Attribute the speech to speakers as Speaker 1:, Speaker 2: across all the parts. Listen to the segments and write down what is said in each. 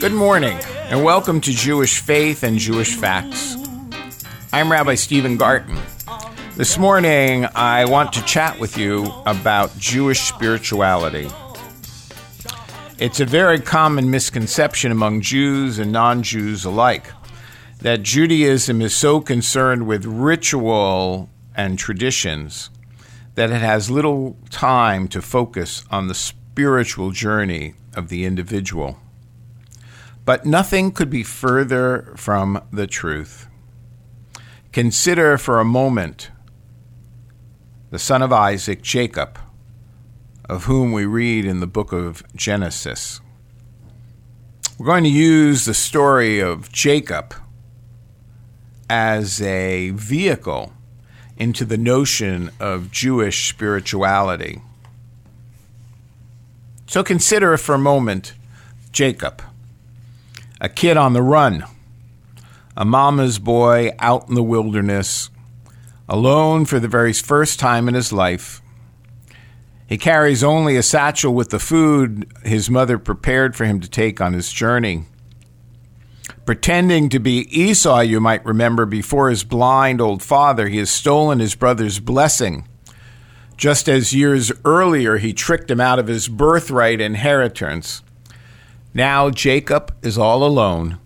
Speaker 1: Good morning, and welcome to Jewish Faith and Jewish Facts. I'm Rabbi Stephen Garten. This morning, I want to chat with you about Jewish spirituality. It's a very common misconception among Jews and non Jews alike that Judaism is so concerned with ritual and traditions that it has little time to focus on the spiritual journey of the individual. But nothing could be further from the truth. Consider for a moment the son of Isaac, Jacob, of whom we read in the book of Genesis. We're going to use the story of Jacob as a vehicle into the notion of Jewish spirituality. So consider for a moment Jacob, a kid on the run, a mama's boy out in the wilderness, alone for the very first time in his life. He carries only a satchel with the food his mother prepared for him to take on his journey. Pretending to be Esau, you might remember, before his blind old father, he has stolen his brother's blessing. Just as years earlier he tricked him out of his birthright inheritance. Now Jacob is all alone,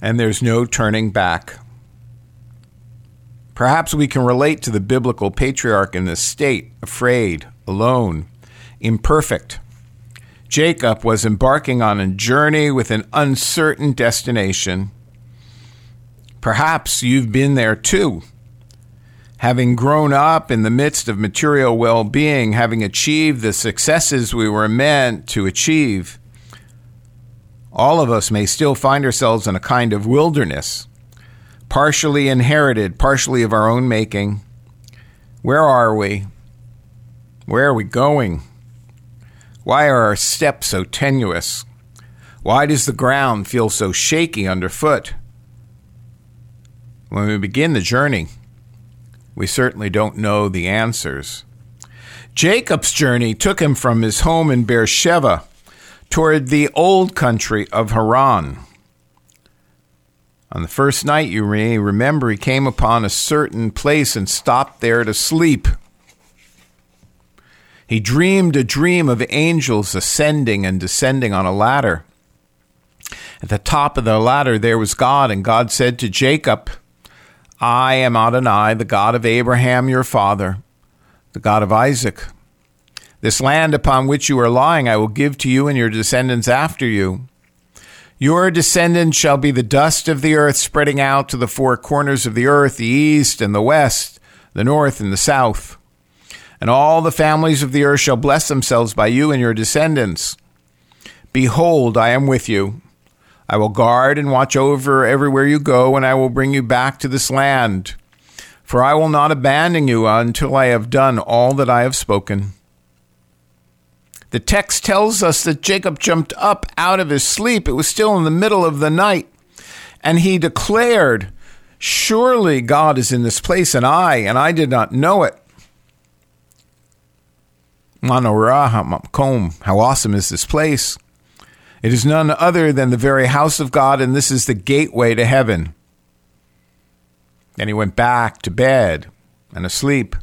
Speaker 1: and there's no turning back. Perhaps we can relate to the biblical patriarch in this state, afraid, alone, imperfect. Jacob was embarking on a journey with an uncertain destination. Perhaps you've been there too. Having grown up in the midst of material well being, having achieved the successes we were meant to achieve, all of us may still find ourselves in a kind of wilderness, partially inherited, partially of our own making. Where are we? Where are we going? Why are our steps so tenuous? Why does the ground feel so shaky underfoot? When we begin the journey, we certainly don't know the answers. Jacob's journey took him from his home in Beersheba toward the old country of Haran. On the first night, you may remember, he came upon a certain place and stopped there to sleep. He dreamed a dream of angels ascending and descending on a ladder. At the top of the ladder there was God, and God said to Jacob, I am Adonai, the God of Abraham your father, the God of Isaac. This land upon which you are lying I will give to you and your descendants after you. Your descendants shall be the dust of the earth, spreading out to the four corners of the earth, the east and the west, the north and the south. And all the families of the earth shall bless themselves by you and your descendants. Behold, I am with you. I will guard and watch over everywhere you go, and I will bring you back to this land. For I will not abandon you until I have done all that I have spoken. The text tells us that Jacob jumped up out of his sleep. It was still in the middle of the night. And he declared, Surely God is in this place, and I, and I did not know it. Mah nora how awesome is this place? It is none other than the very house of God, and this is the gateway to heaven. Then he went back to bed and asleep.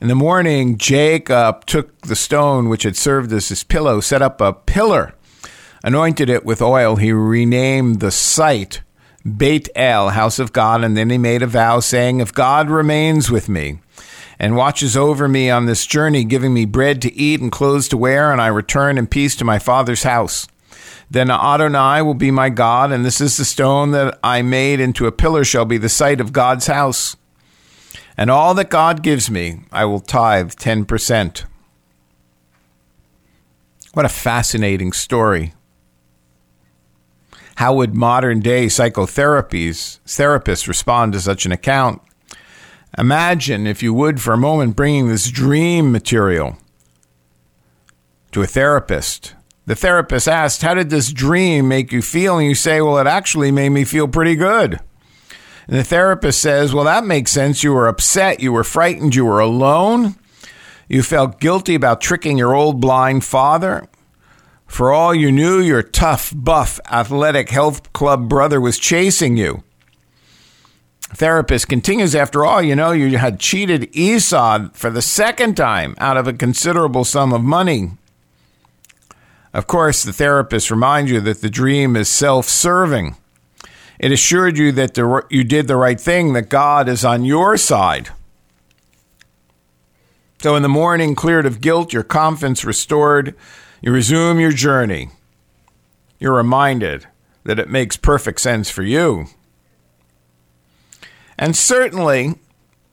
Speaker 1: In the morning, Jacob took the stone which had served as his pillow, set up a pillar, anointed it with oil. He renamed the site Beit El, house of God, and then he made a vow saying, If God remains with me, and watches over me on this journey, giving me bread to eat and clothes to wear, and I return in peace to my father's house. Then Adonai will be my God, and this is the stone that I made into a pillar shall be the site of God's house. And all that God gives me, I will tithe 10%. What a fascinating story. How would modern day psychotherapies therapists respond to such an account? Imagine, if you would, for a moment, bringing this dream material to a therapist The therapist asked, How did this dream make you feel? And you say, Well, it actually made me feel pretty good. And the therapist says, Well, that makes sense. You were upset, you were frightened, you were alone. You felt guilty about tricking your old blind father. For all you knew, your tough, buff, athletic health club brother was chasing you. Therapist continues, after all, you know, you had cheated Esau for the second time out of a considerable sum of money. Of course, the therapist reminds you that the dream is self serving. It assured you that the, you did the right thing, that God is on your side. So, in the morning, cleared of guilt, your confidence restored, you resume your journey. You're reminded that it makes perfect sense for you. And certainly,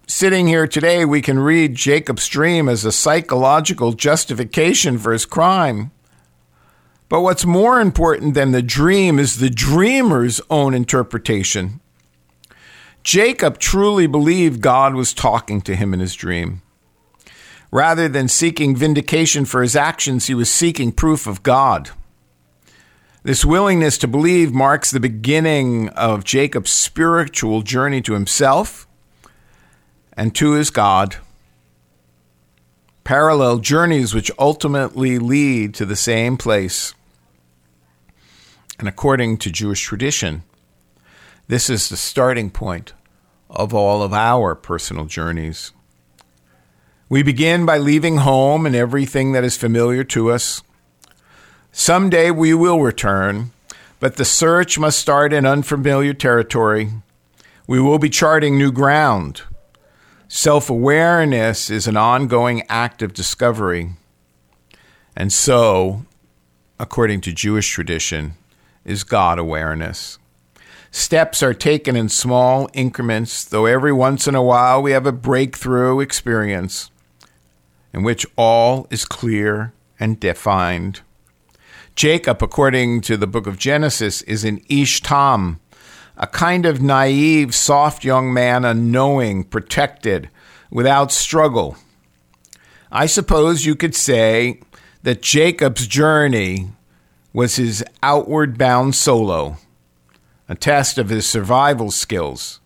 Speaker 1: sitting here today, we can read Jacob's dream as a psychological justification for his crime. But what's more important than the dream is the dreamer's own interpretation. Jacob truly believed God was talking to him in his dream. Rather than seeking vindication for his actions, he was seeking proof of God. This willingness to believe marks the beginning of Jacob's spiritual journey to himself and to his God. Parallel journeys which ultimately lead to the same place. And according to Jewish tradition, this is the starting point of all of our personal journeys. We begin by leaving home and everything that is familiar to us. Someday we will return, but the search must start in unfamiliar territory. We will be charting new ground. Self awareness is an ongoing act of discovery. And so, according to Jewish tradition, is God awareness. Steps are taken in small increments, though every once in a while we have a breakthrough experience in which all is clear and defined. Jacob, according to the book of Genesis, is an Ish Tam, a kind of naive, soft young man, unknowing, protected, without struggle. I suppose you could say that Jacob's journey was his outward bound solo, a test of his survival skills,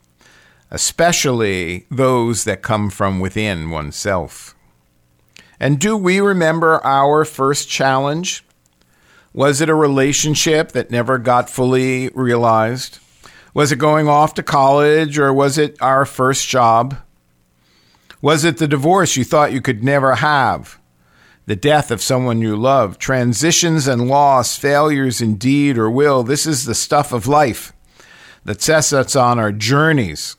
Speaker 1: especially those that come from within oneself. And do we remember our first challenge? Was it a relationship that never got fully realized? Was it going off to college or was it our first job? Was it the divorce you thought you could never have? the death of someone you love, transitions and loss, failures in deed or will. This is the stuff of life that sets us on our journeys,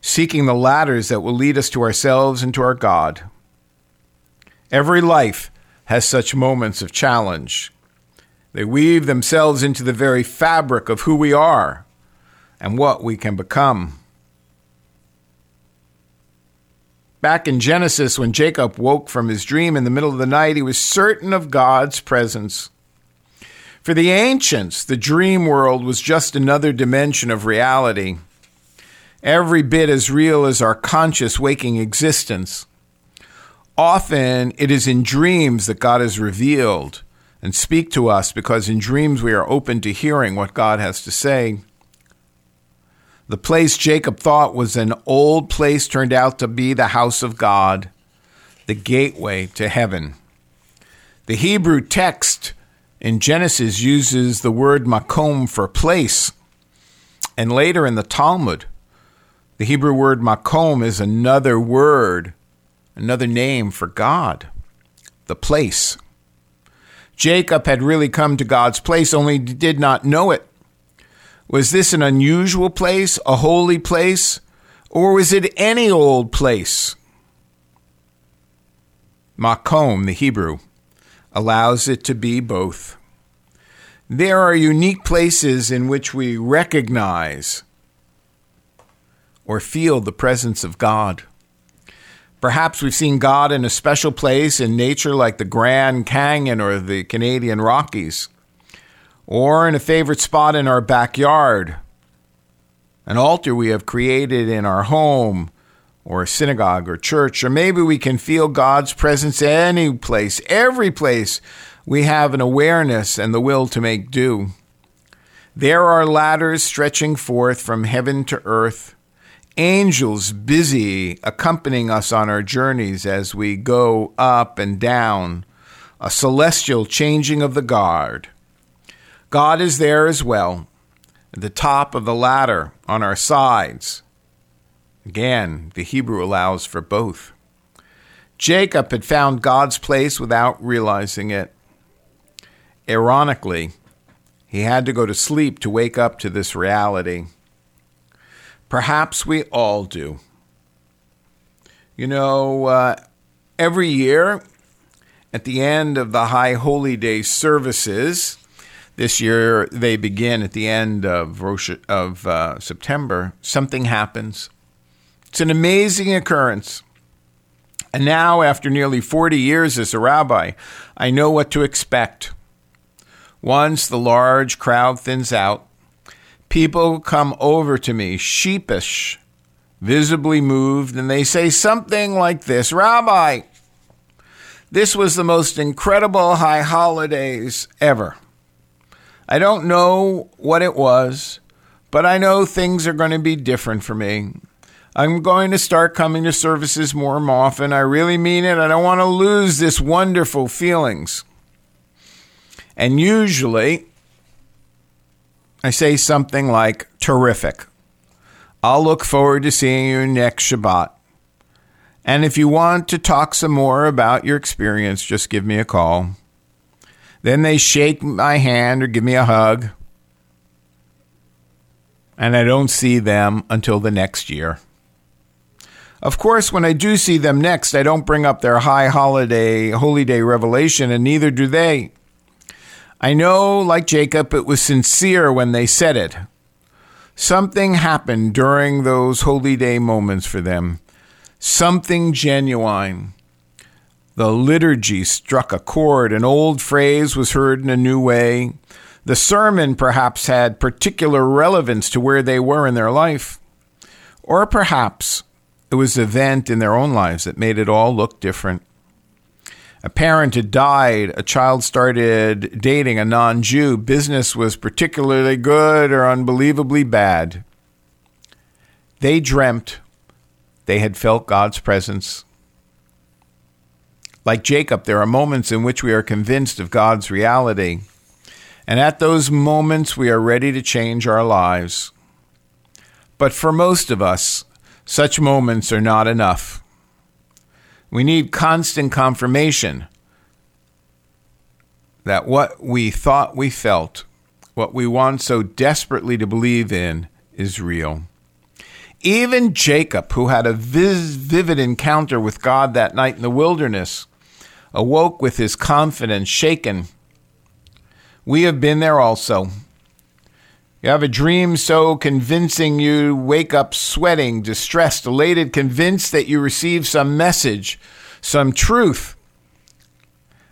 Speaker 1: seeking the ladders that will lead us to ourselves and to our God. Every life has such moments of challenge. They weave themselves into the very fabric of who we are and what we can become. Back in Genesis, when Jacob woke from his dream in the middle of the night, he was certain of God's presence. For the ancients, the dream world was just another dimension of reality, every bit as real as our conscious waking existence. Often it is in dreams that God is revealed and speak to us because in dreams we are open to hearing what God has to say. The place Jacob thought was an old place turned out to be the house of God, the gateway to heaven. The Hebrew text in Genesis uses the word makom for place. And later in the Talmud, the Hebrew word makom is another word, another name for God, the place. Jacob had really come to God's place, only did not know it. Was this an unusual place, a holy place, or was it any old place? Makom, the Hebrew, allows it to be both. There are unique places in which we recognize or feel the presence of God. Perhaps we've seen God in a special place in nature like the Grand Canyon or the Canadian Rockies or in a favorite spot in our backyard, an altar we have created in our home, or a synagogue or church, or maybe we can feel God's presence any place, every place we have an awareness and the will to make do. There are ladders stretching forth from heaven to earth, angels busy accompanying us on our journeys as we go up and down, a celestial changing of the guard. God is there as well, at the top of the ladder on our sides. Again, the Hebrew allows for both. Jacob had found God's place without realizing it. Ironically, he had to go to sleep to wake up to this reality. Perhaps we all do. You know, uh, every year at the end of the High Holy Day services, this year they begin at the end of, Rosh, of uh, September, something happens. It's an amazing occurrence. And now, after nearly 40 years as a rabbi, I know what to expect. Once the large crowd thins out, people come over to me, sheepish, visibly moved, and they say something like this Rabbi, this was the most incredible high holidays ever. I don't know what it was, but I know things are going to be different for me. I'm going to start coming to services more often. I really mean it. I don't want to lose this wonderful feelings. And usually I say something like, terrific. I'll look forward to seeing you next Shabbat. And if you want to talk some more about your experience, just give me a call. Then they shake my hand or give me a hug. And I don't see them until the next year. Of course, when I do see them next, I don't bring up their high holiday, holy day revelation, and neither do they. I know, like Jacob, it was sincere when they said it. Something happened during those holy day moments for them, something genuine. The liturgy struck a chord, an old phrase was heard in a new way. The sermon perhaps had particular relevance to where they were in their life. Or perhaps it was an event in their own lives that made it all look different. A parent had died, a child started dating a non Jew, business was particularly good or unbelievably bad. They dreamt they had felt God's presence. Like Jacob, there are moments in which we are convinced of God's reality. And at those moments, we are ready to change our lives. But for most of us, such moments are not enough. We need constant confirmation that what we thought we felt, what we want so desperately to believe in, is real. Even Jacob, who had a vivid encounter with God that night in the wilderness, awoke with his confidence shaken. We have been there also. You have a dream so convincing you wake up sweating, distressed, elated, convinced that you receive some message, some truth.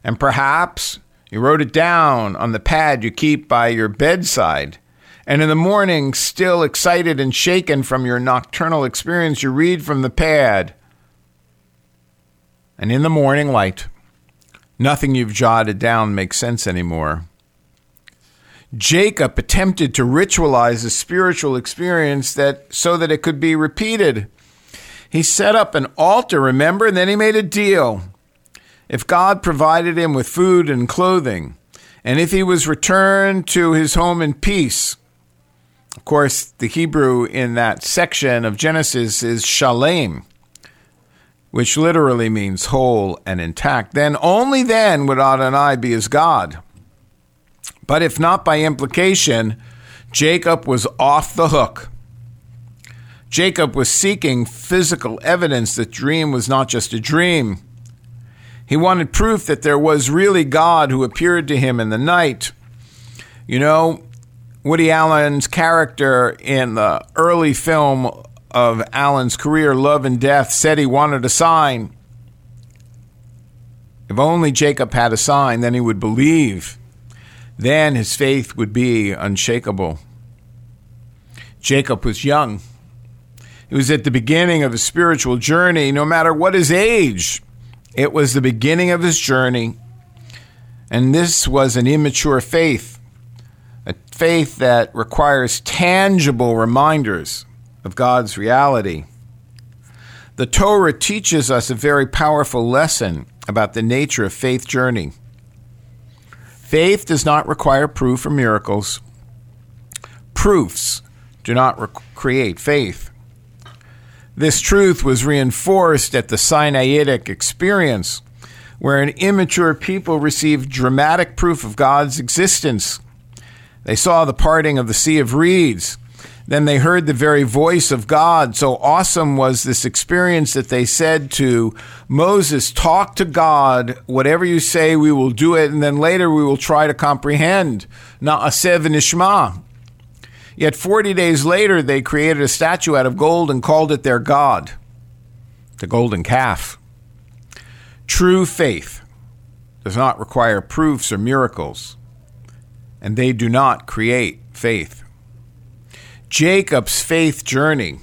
Speaker 1: And perhaps you wrote it down on the pad you keep by your bedside. And in the morning, still excited and shaken from your nocturnal experience, you read from the pad. And in the morning light, nothing you've jotted down makes sense anymore. Jacob attempted to ritualize a spiritual experience that so that it could be repeated. He set up an altar, remember, and then he made a deal. If God provided him with food and clothing, and if he was returned to his home in peace, of course, the Hebrew in that section of Genesis is shalem, which literally means whole and intact, then only then would Adonai be his God. But if not by implication, Jacob was off the hook. Jacob was seeking physical evidence that dream was not just a dream. He wanted proof that there was really God who appeared to him in the night. You know, Woody Allen's character in the early film of Allen's career, Love and Death, said he wanted a sign. If only Jacob had a sign, then he would believe then his faith would be unshakable. Jacob was young. He was at the beginning of his spiritual journey, no matter what his age. It was the beginning of his journey. And this was an immature faith, a faith that requires tangible reminders of God's reality. The Torah teaches us a very powerful lesson about the nature of faith journey. Faith does not require proof or miracles. Proofs do not rec- create faith. This truth was reinforced at the Sinaitic experience, where an immature people received dramatic proof of God's existence. They saw the parting of the Sea of Reeds. Then they heard the very voice of God. So awesome was this experience that they said to Moses, Talk to God. Whatever you say, we will do it. And then later we will try to comprehend. Na'aseh v'nishma. Yet 40 days later, they created a statue out of gold and called it their God, the golden calf. True faith does not require proofs or miracles, and they do not create faith. Jacob's faith journey,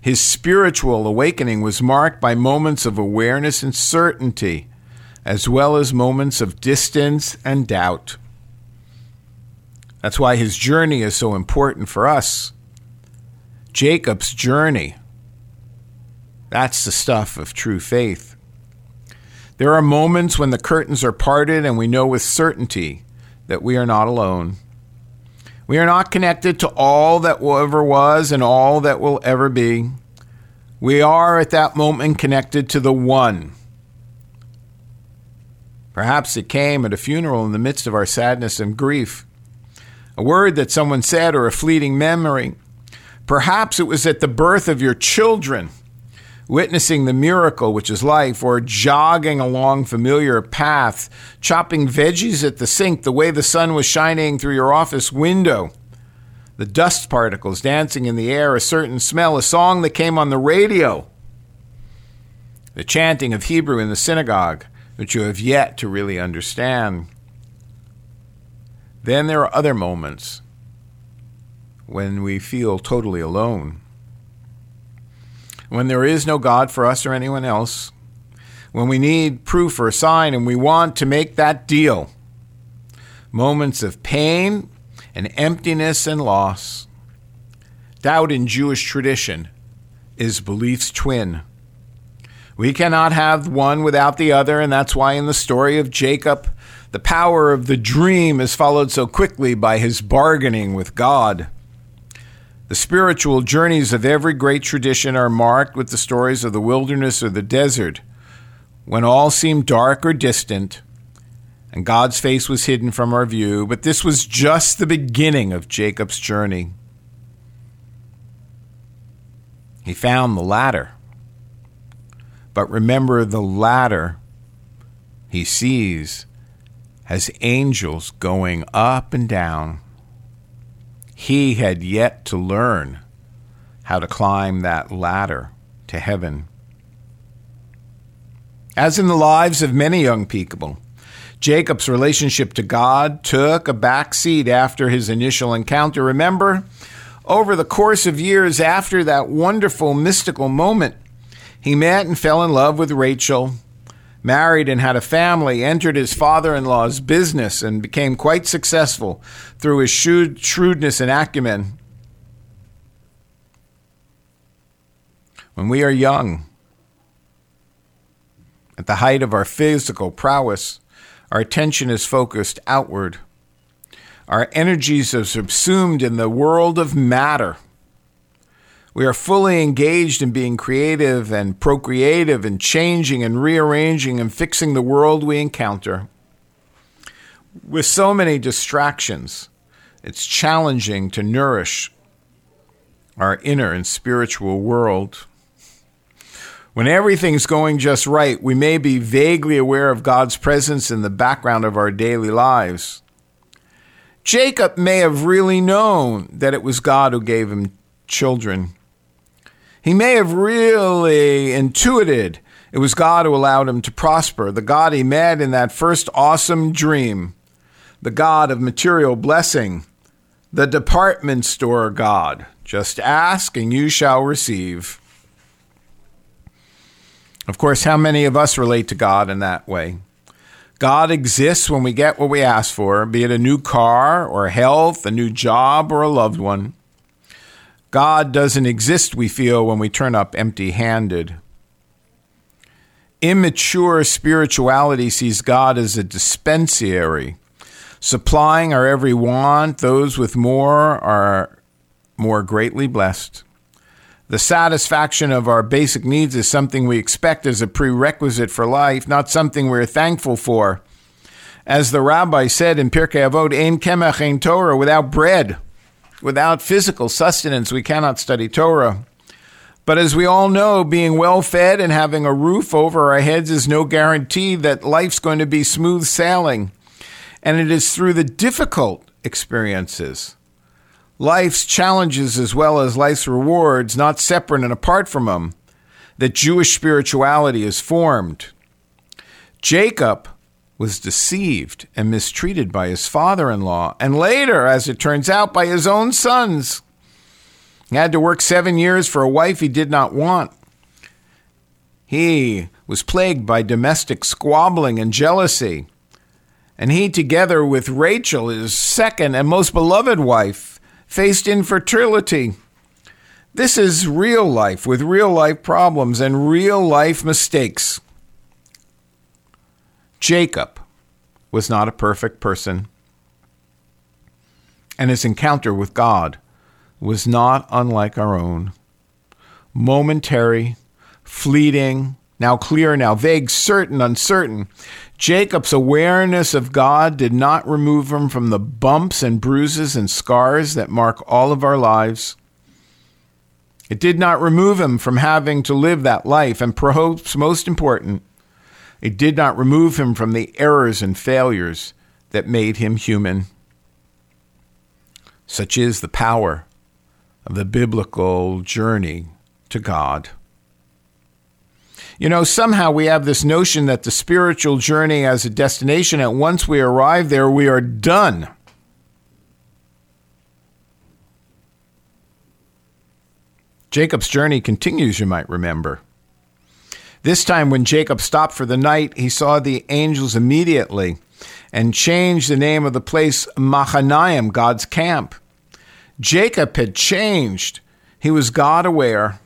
Speaker 1: his spiritual awakening, was marked by moments of awareness and certainty, as well as moments of distance and doubt. That's why his journey is so important for us. Jacob's journey. That's the stuff of true faith. There are moments when the curtains are parted and we know with certainty that we are not alone. We are not connected to all that ever was and all that will ever be. We are at that moment connected to the one. Perhaps it came at a funeral in the midst of our sadness and grief a word that someone said, or a fleeting memory. Perhaps it was at the birth of your children, witnessing the miracle which is life, or jogging along familiar paths, chopping veggies at the sink the way the sun was shining through your office window, the dust particles dancing in the air, a certain smell, a song that came on the radio, the chanting of Hebrew in the synagogue, which you have yet to really understand. Then there are other moments when we feel totally alone. When there is no God for us or anyone else. When we need proof or a sign and we want to make that deal. Moments of pain and emptiness and loss. Doubt in Jewish tradition is belief's twin. We cannot have one without the other, and that's why in the story of Jacob, the power of the dream is followed so quickly by his bargaining with God. The spiritual journeys of every great tradition are marked with the stories of the wilderness or the desert, when all seemed dark or distant, and God's face was hidden from our view. But this was just the beginning of Jacob's journey. He found the ladder. But remember, the ladder he sees has angels going up and down. He had yet to learn how to climb that ladder to heaven. As in the lives of many young people, Jacob's relationship to God took a back seat after his initial encounter. Remember, over the course of years after that wonderful mystical moment, he met and fell in love with Rachel, married and had a family, entered his father in law's business, and became quite successful through his shrewd, shrewdness and acumen. When we are young, at the height of our physical prowess, our attention is focused outward. Our energies are subsumed in the world of matter. We are fully engaged in being creative and procreative and changing and rearranging and fixing the world we encounter. With so many distractions, it's challenging to nourish our inner and spiritual world. When everything's going just right, we may be vaguely aware of God's presence in the background of our daily lives. Jacob may have really known that it was God who gave him children. He may have really intuited it was God who allowed him to prosper, the God he met in that first awesome dream, the God of material blessing, the department store God. Just ask and you shall receive. Of course, how many of us relate to God in that way? God exists when we get what we ask for, be it a new car or health, a new job, or a loved one. God doesn't exist, we feel, when we turn up empty handed. Immature spirituality sees God as a dispensary, supplying our every want. Those with more are more greatly blessed. The satisfaction of our basic needs is something we expect as a prerequisite for life, not something we're thankful for. As the rabbi said in Pirkei Avot, "Ein kemach ein Torah," without bread, without physical sustenance, we cannot study Torah. But as we all know, being well fed and having a roof over our heads is no guarantee that life's going to be smooth sailing. And it is through the difficult experiences, life's challenges as well as life's rewards, not separate and apart from them, that Jewish spirituality is formed. Jacob was deceived and mistreated by his father in law, and later, as it turns out, by his own sons. He had to work seven years for a wife he did not want. He was plagued by domestic squabbling and jealousy. And he, together with Rachel, his second and most beloved wife, faced infertility. This is real life with real life problems and real life mistakes. Jacob was not a perfect person, and his encounter with God was not unlike our own. Momentary, fleeting, now clear, now vague, certain, uncertain. Jacob's awareness of God did not remove him from the bumps and bruises and scars that mark all of our lives. It did not remove him from having to live that life, and perhaps most important, it did not remove him from the errors and failures that made him human. Such is the power of the biblical journey to God. You know, somehow we have this notion that the spiritual journey has a destination, and once we arrive there, we are done. Jacob's journey continues, you might remember. This time, when Jacob stopped for the night, he saw the angels immediately and changed the name of the place Machanaim, God's camp. Jacob had changed. He was God aware.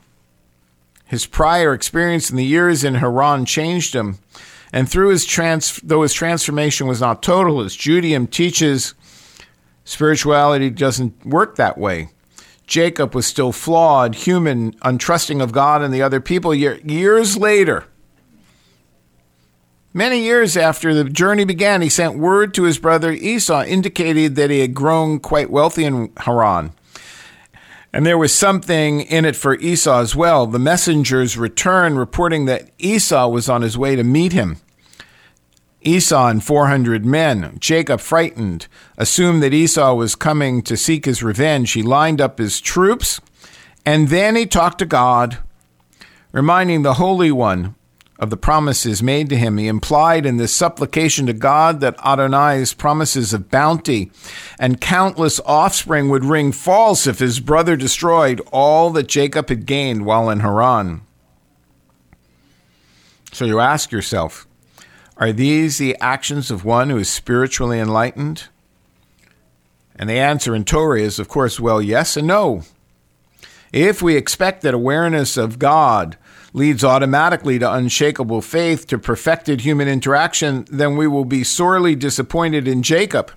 Speaker 1: His prior experience in the years in Haran changed him. And through his trans, though his transformation was not total, as Judaism teaches, spirituality doesn't work that way. Jacob was still flawed, human, untrusting of God and the other people. Years later, many years after the journey began, he sent word to his brother Esau, indicating that he had grown quite wealthy in Haran. And there was something in it for Esau as well. The messengers returned reporting that Esau was on his way to meet him. Esau and 400 men. Jacob, frightened, assumed that Esau was coming to seek his revenge. He lined up his troops, and then he talked to God, reminding the Holy One of the promises made to him. He implied in this supplication to God that Adonai's promises of bounty and countless offspring would ring false if his brother destroyed all that Jacob had gained while in Haran. So you ask yourself, are these the actions of one who is spiritually enlightened? And the answer in Torah is, of course, well, yes and no. If we expect that awareness of God leads automatically to unshakable faith, to perfected human interaction, then we will be sorely disappointed in Jacob.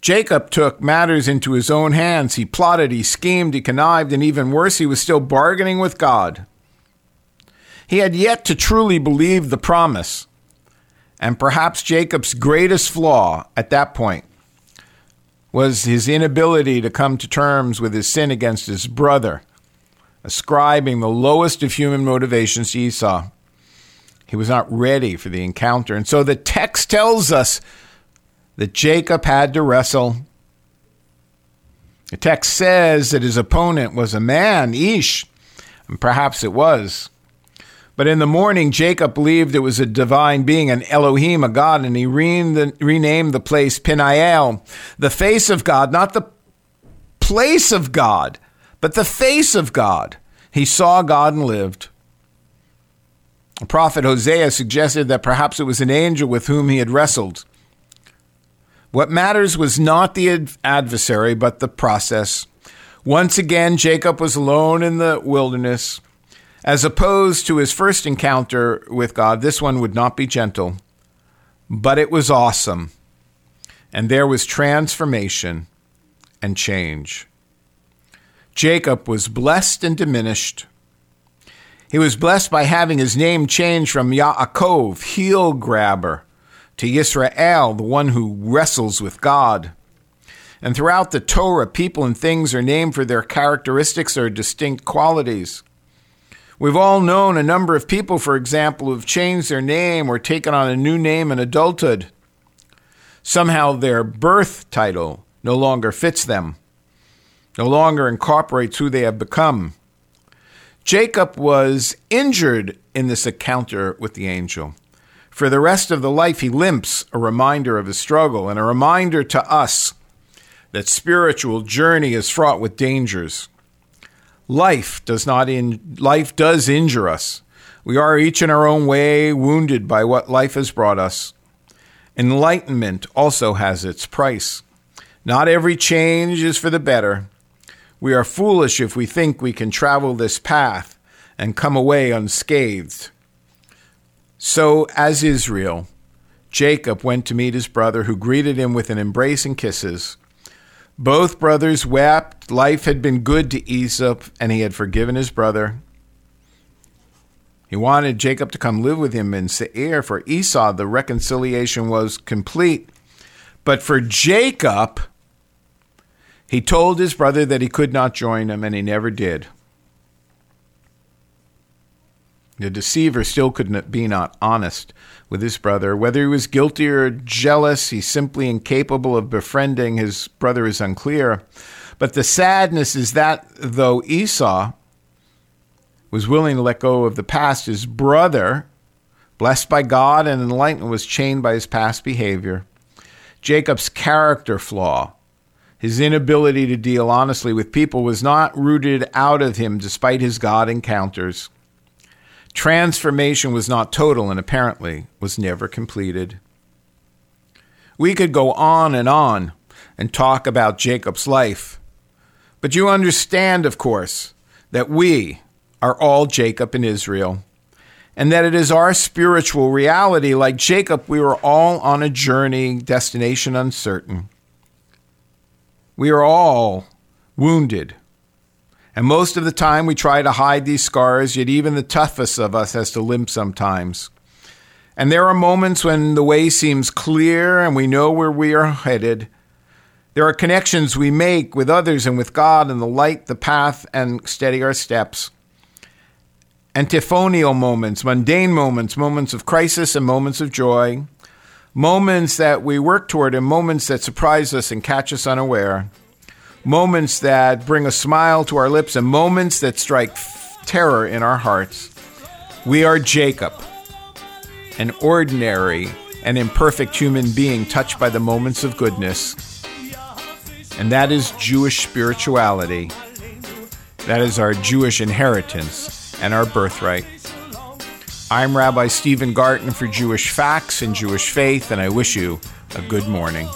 Speaker 1: Jacob took matters into his own hands. He plotted, he schemed, he connived, and even worse, he was still bargaining with God. He had yet to truly believe the promise. And perhaps Jacob's greatest flaw at that point was his inability to come to terms with his sin against his brother, ascribing the lowest of human motivations to Esau. He was not ready for the encounter. And so the text tells us that Jacob had to wrestle. The text says that his opponent was a man, Ish, and perhaps it was. But in the morning, Jacob believed it was a divine being, an Elohim, a God, and he renamed the place Peniel, the face of God, not the place of God, but the face of God. He saw God and lived. The prophet Hosea suggested that perhaps it was an angel with whom he had wrestled. What matters was not the adversary, but the process. Once again, Jacob was alone in the wilderness. As opposed to his first encounter with God, this one would not be gentle, but it was awesome. And there was transformation and change. Jacob was blessed and diminished. He was blessed by having his name changed from Yaakov, heel grabber, to Yisrael, the one who wrestles with God. And throughout the Torah, people and things are named for their characteristics or distinct qualities. We've all known a number of people, for example, who've changed their name or taken on a new name in adulthood. Somehow their birth title no longer fits them, no longer incorporates who they have become. Jacob was injured in this encounter with the angel. For the rest of the life, he limps, a reminder of his struggle and a reminder to us that spiritual journey is fraught with dangers. Life does not in, life does injure us. We are each in our own way wounded by what life has brought us. Enlightenment also has its price. Not every change is for the better. We are foolish if we think we can travel this path and come away unscathed. So, as Israel, Jacob went to meet his brother, who greeted him with an embrace and kisses. Both brothers wept. Life had been good to Esau, and he had forgiven his brother. He wanted Jacob to come live with him in Seir. For Esau, the reconciliation was complete. But for Jacob, he told his brother that he could not join him, and he never did. The deceiver still could be not honest with his brother. Whether he was guilty or jealous, he's simply incapable of befriending his brother is unclear. But the sadness is that though Esau was willing to let go of the past, his brother, blessed by God and enlightened, was chained by his past behavior. Jacob's character flaw, his inability to deal honestly with people, was not rooted out of him despite his God encounters. Transformation was not total and apparently was never completed. We could go on and on and talk about Jacob's life, but you understand, of course, that we are all Jacob in Israel, and that it is our spiritual reality. Like Jacob, we are all on a journey, destination uncertain. We are all wounded and most of the time, we try to hide these scars, yet even the toughest of us has to limp sometimes. And there are moments when the way seems clear and we know where we are headed. There are connections we make with others and with God, and the light the path and steady our steps. Antiphonial moments, mundane moments, moments of crisis and moments of joy, moments that we work toward, and moments that surprise us and catch us unaware moments that bring a smile to our lips, and moments that strike terror in our hearts. We are Jacob, an ordinary and imperfect human being touched by the moments of goodness. And that is Jewish spirituality. That is our Jewish inheritance and our birthright. I'm Rabbi Stephen Garten for Jewish Facts and Jewish Faith, and I wish you a good morning.